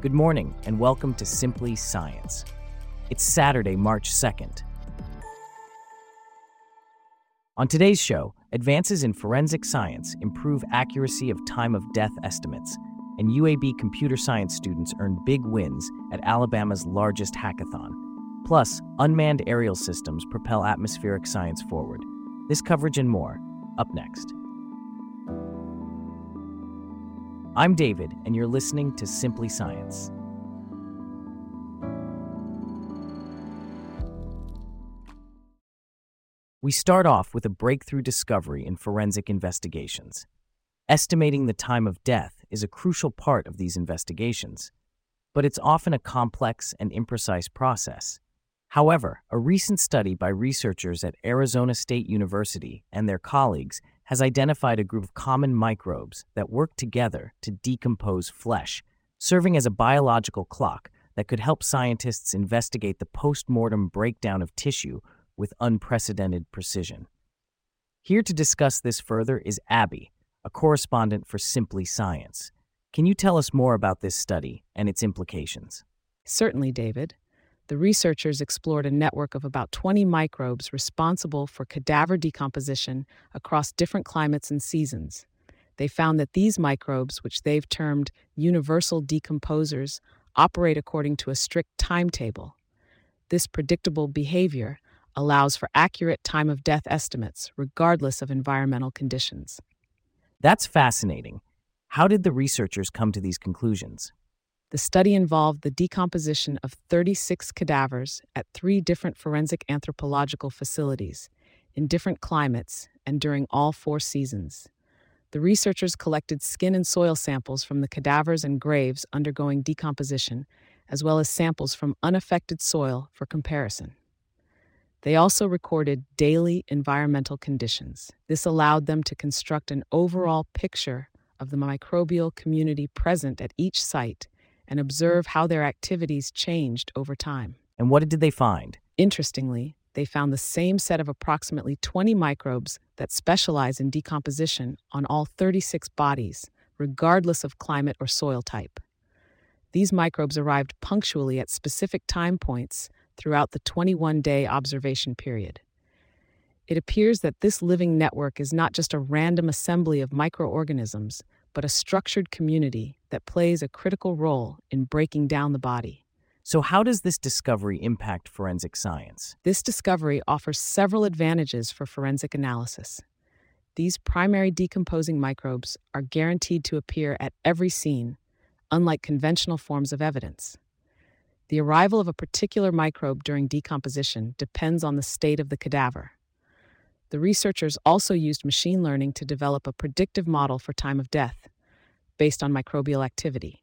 Good morning, and welcome to Simply Science. It's Saturday, March 2nd. On today's show, advances in forensic science improve accuracy of time of death estimates, and UAB computer science students earn big wins at Alabama's largest hackathon. Plus, unmanned aerial systems propel atmospheric science forward. This coverage and more, up next. I'm David, and you're listening to Simply Science. We start off with a breakthrough discovery in forensic investigations. Estimating the time of death is a crucial part of these investigations, but it's often a complex and imprecise process. However, a recent study by researchers at Arizona State University and their colleagues has identified a group of common microbes that work together to decompose flesh, serving as a biological clock that could help scientists investigate the post mortem breakdown of tissue with unprecedented precision. Here to discuss this further is Abby, a correspondent for Simply Science. Can you tell us more about this study and its implications? Certainly, David the researchers explored a network of about 20 microbes responsible for cadaver decomposition across different climates and seasons. They found that these microbes, which they've termed universal decomposers, operate according to a strict timetable. This predictable behavior allows for accurate time of death estimates, regardless of environmental conditions. That's fascinating. How did the researchers come to these conclusions? The study involved the decomposition of 36 cadavers at three different forensic anthropological facilities, in different climates, and during all four seasons. The researchers collected skin and soil samples from the cadavers and graves undergoing decomposition, as well as samples from unaffected soil for comparison. They also recorded daily environmental conditions. This allowed them to construct an overall picture of the microbial community present at each site and observe how their activities changed over time. And what did they find? Interestingly, they found the same set of approximately 20 microbes that specialize in decomposition on all 36 bodies, regardless of climate or soil type. These microbes arrived punctually at specific time points throughout the 21 day observation period. It appears that this living network is not just a random assembly of microorganisms, but a structured community that plays a critical role in breaking down the body. So, how does this discovery impact forensic science? This discovery offers several advantages for forensic analysis. These primary decomposing microbes are guaranteed to appear at every scene, unlike conventional forms of evidence. The arrival of a particular microbe during decomposition depends on the state of the cadaver. The researchers also used machine learning to develop a predictive model for time of death based on microbial activity.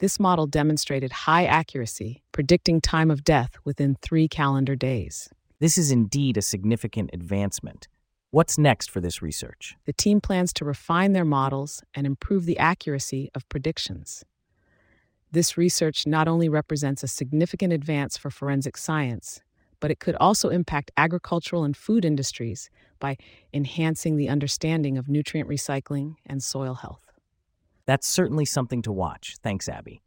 This model demonstrated high accuracy, predicting time of death within three calendar days. This is indeed a significant advancement. What's next for this research? The team plans to refine their models and improve the accuracy of predictions. This research not only represents a significant advance for forensic science, but it could also impact agricultural and food industries by enhancing the understanding of nutrient recycling and soil health. That's certainly something to watch. Thanks, Abby.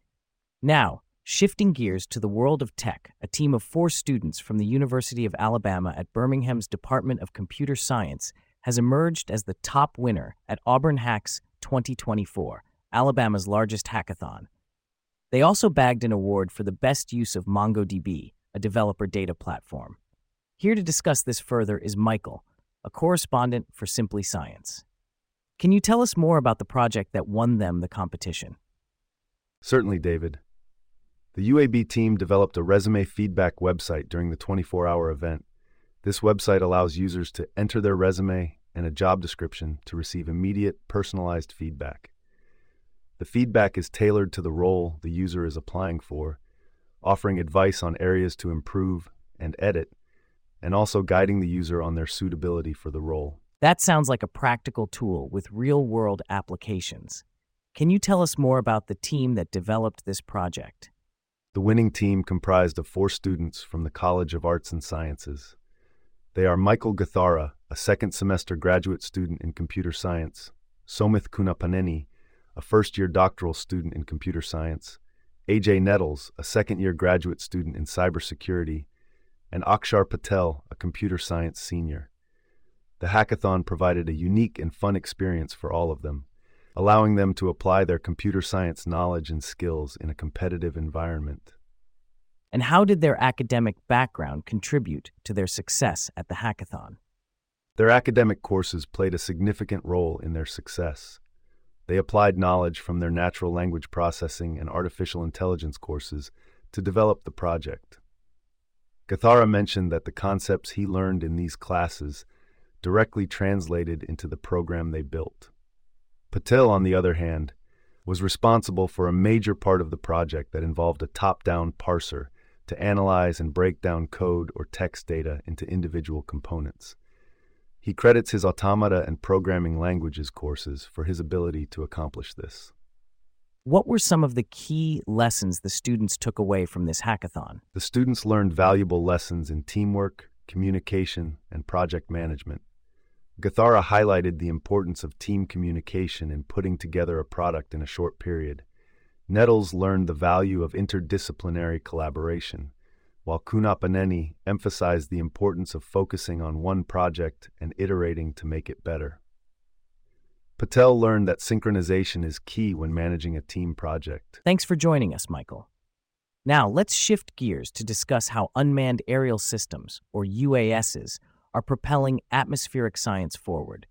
Now, shifting gears to the world of tech, a team of four students from the University of Alabama at Birmingham's Department of Computer Science has emerged as the top winner at Auburn Hacks 2024, Alabama's largest hackathon. They also bagged an award for the best use of MongoDB, a developer data platform. Here to discuss this further is Michael, a correspondent for Simply Science. Can you tell us more about the project that won them the competition? Certainly, David. The UAB team developed a resume feedback website during the 24 hour event. This website allows users to enter their resume and a job description to receive immediate, personalized feedback. The feedback is tailored to the role the user is applying for offering advice on areas to improve and edit, and also guiding the user on their suitability for the role. That sounds like a practical tool with real world applications. Can you tell us more about the team that developed this project? The winning team comprised of four students from the College of Arts and Sciences. They are Michael Gathara, a second semester graduate student in computer science, Somith Kunapaneni, a first year doctoral student in computer science, AJ Nettles, a second year graduate student in cybersecurity, and Akshar Patel, a computer science senior. The hackathon provided a unique and fun experience for all of them, allowing them to apply their computer science knowledge and skills in a competitive environment. And how did their academic background contribute to their success at the hackathon? Their academic courses played a significant role in their success. They applied knowledge from their natural language processing and artificial intelligence courses to develop the project. Gathara mentioned that the concepts he learned in these classes directly translated into the program they built. Patel, on the other hand, was responsible for a major part of the project that involved a top down parser to analyze and break down code or text data into individual components. He credits his automata and programming languages courses for his ability to accomplish this. What were some of the key lessons the students took away from this hackathon? The students learned valuable lessons in teamwork, communication, and project management. Gathara highlighted the importance of team communication in putting together a product in a short period. Nettles learned the value of interdisciplinary collaboration while Kunapaneni emphasized the importance of focusing on one project and iterating to make it better. Patel learned that synchronization is key when managing a team project. Thanks for joining us, Michael. Now, let's shift gears to discuss how unmanned aerial systems, or UASs, are propelling atmospheric science forward.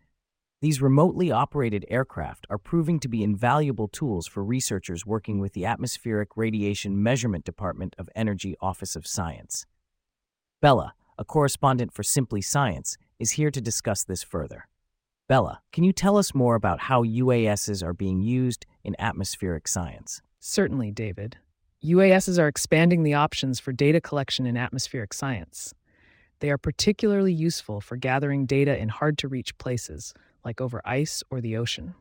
These remotely operated aircraft are proving to be invaluable tools for researchers working with the Atmospheric Radiation Measurement Department of Energy Office of Science. Bella, a correspondent for Simply Science, is here to discuss this further. Bella, can you tell us more about how UASs are being used in atmospheric science? Certainly, David. UASs are expanding the options for data collection in atmospheric science. They are particularly useful for gathering data in hard to reach places, like over ice or the ocean.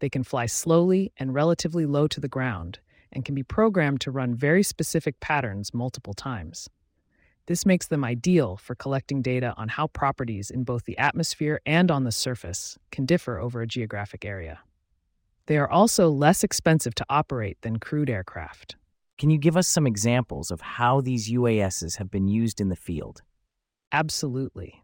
They can fly slowly and relatively low to the ground and can be programmed to run very specific patterns multiple times. This makes them ideal for collecting data on how properties in both the atmosphere and on the surface can differ over a geographic area. They are also less expensive to operate than crewed aircraft. Can you give us some examples of how these UASs have been used in the field? Absolutely.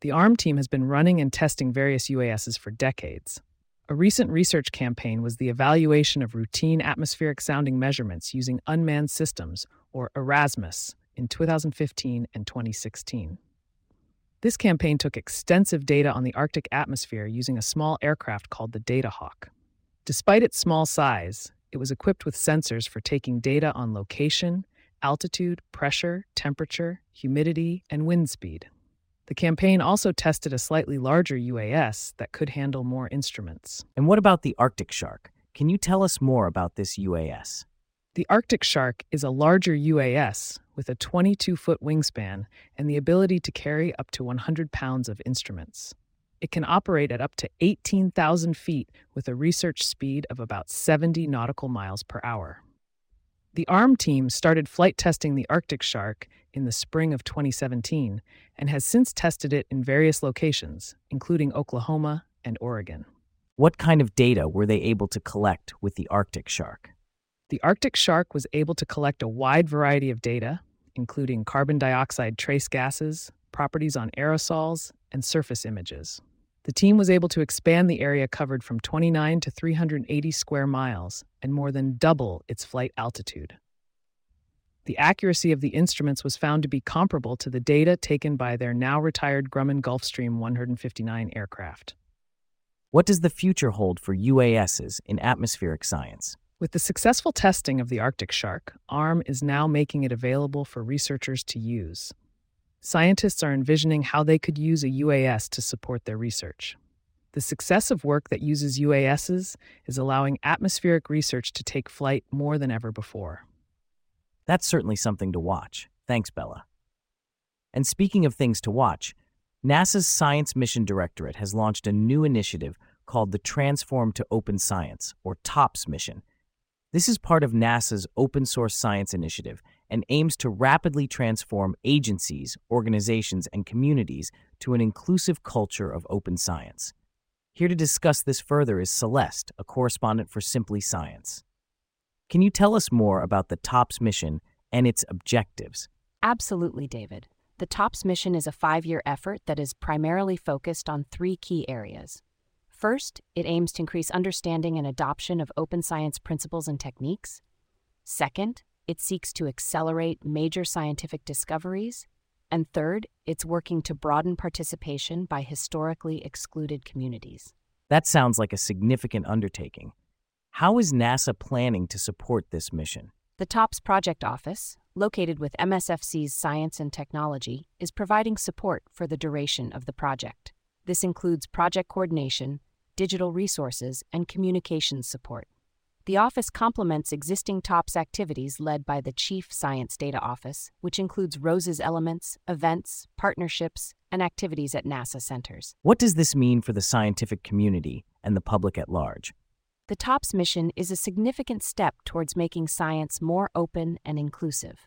The ARM team has been running and testing various UASs for decades. A recent research campaign was the evaluation of routine atmospheric sounding measurements using unmanned systems, or Erasmus, in 2015 and 2016. This campaign took extensive data on the Arctic atmosphere using a small aircraft called the Datahawk. Despite its small size, it was equipped with sensors for taking data on location, altitude, pressure, temperature, humidity, and wind speed. The campaign also tested a slightly larger UAS that could handle more instruments. And what about the Arctic Shark? Can you tell us more about this UAS? The Arctic Shark is a larger UAS with a 22 foot wingspan and the ability to carry up to 100 pounds of instruments. It can operate at up to 18,000 feet with a research speed of about 70 nautical miles per hour. The ARM team started flight testing the Arctic Shark in the spring of 2017 and has since tested it in various locations, including Oklahoma and Oregon. What kind of data were they able to collect with the Arctic Shark? The Arctic Shark was able to collect a wide variety of data, including carbon dioxide trace gases, properties on aerosols, and surface images. The team was able to expand the area covered from 29 to 380 square miles and more than double its flight altitude. The accuracy of the instruments was found to be comparable to the data taken by their now retired Grumman Gulfstream 159 aircraft. What does the future hold for UASs in atmospheric science? With the successful testing of the Arctic Shark, ARM is now making it available for researchers to use scientists are envisioning how they could use a UAS to support their research. The success of work that uses UASs is allowing atmospheric research to take flight more than ever before. That's certainly something to watch. Thanks, Bella. And speaking of things to watch, NASA's Science Mission Directorate has launched a new initiative called the Transform to Open Science, or TOPS mission. This is part of NASA's Open Source Science Initiative and aims to rapidly transform agencies, organizations, and communities to an inclusive culture of open science. Here to discuss this further is Celeste, a correspondent for Simply Science. Can you tell us more about the TOPS mission and its objectives? Absolutely, David. The TOPS mission is a five year effort that is primarily focused on three key areas. First, it aims to increase understanding and adoption of open science principles and techniques. Second, it seeks to accelerate major scientific discoveries. And third, it's working to broaden participation by historically excluded communities. That sounds like a significant undertaking. How is NASA planning to support this mission? The TOPS Project Office, located with MSFC's Science and Technology, is providing support for the duration of the project. This includes project coordination, digital resources, and communications support. The office complements existing TOPS activities led by the Chief Science Data Office, which includes ROSES elements, events, partnerships, and activities at NASA centers. What does this mean for the scientific community and the public at large? The TOPS mission is a significant step towards making science more open and inclusive.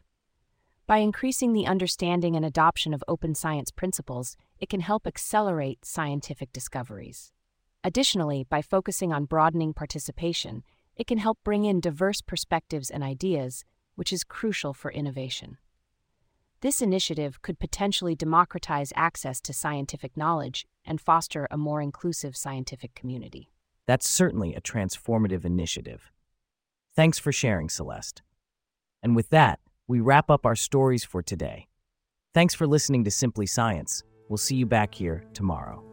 By increasing the understanding and adoption of open science principles, it can help accelerate scientific discoveries. Additionally, by focusing on broadening participation, it can help bring in diverse perspectives and ideas, which is crucial for innovation. This initiative could potentially democratize access to scientific knowledge and foster a more inclusive scientific community. That's certainly a transformative initiative. Thanks for sharing, Celeste. And with that, we wrap up our stories for today. Thanks for listening to Simply Science. We'll see you back here tomorrow.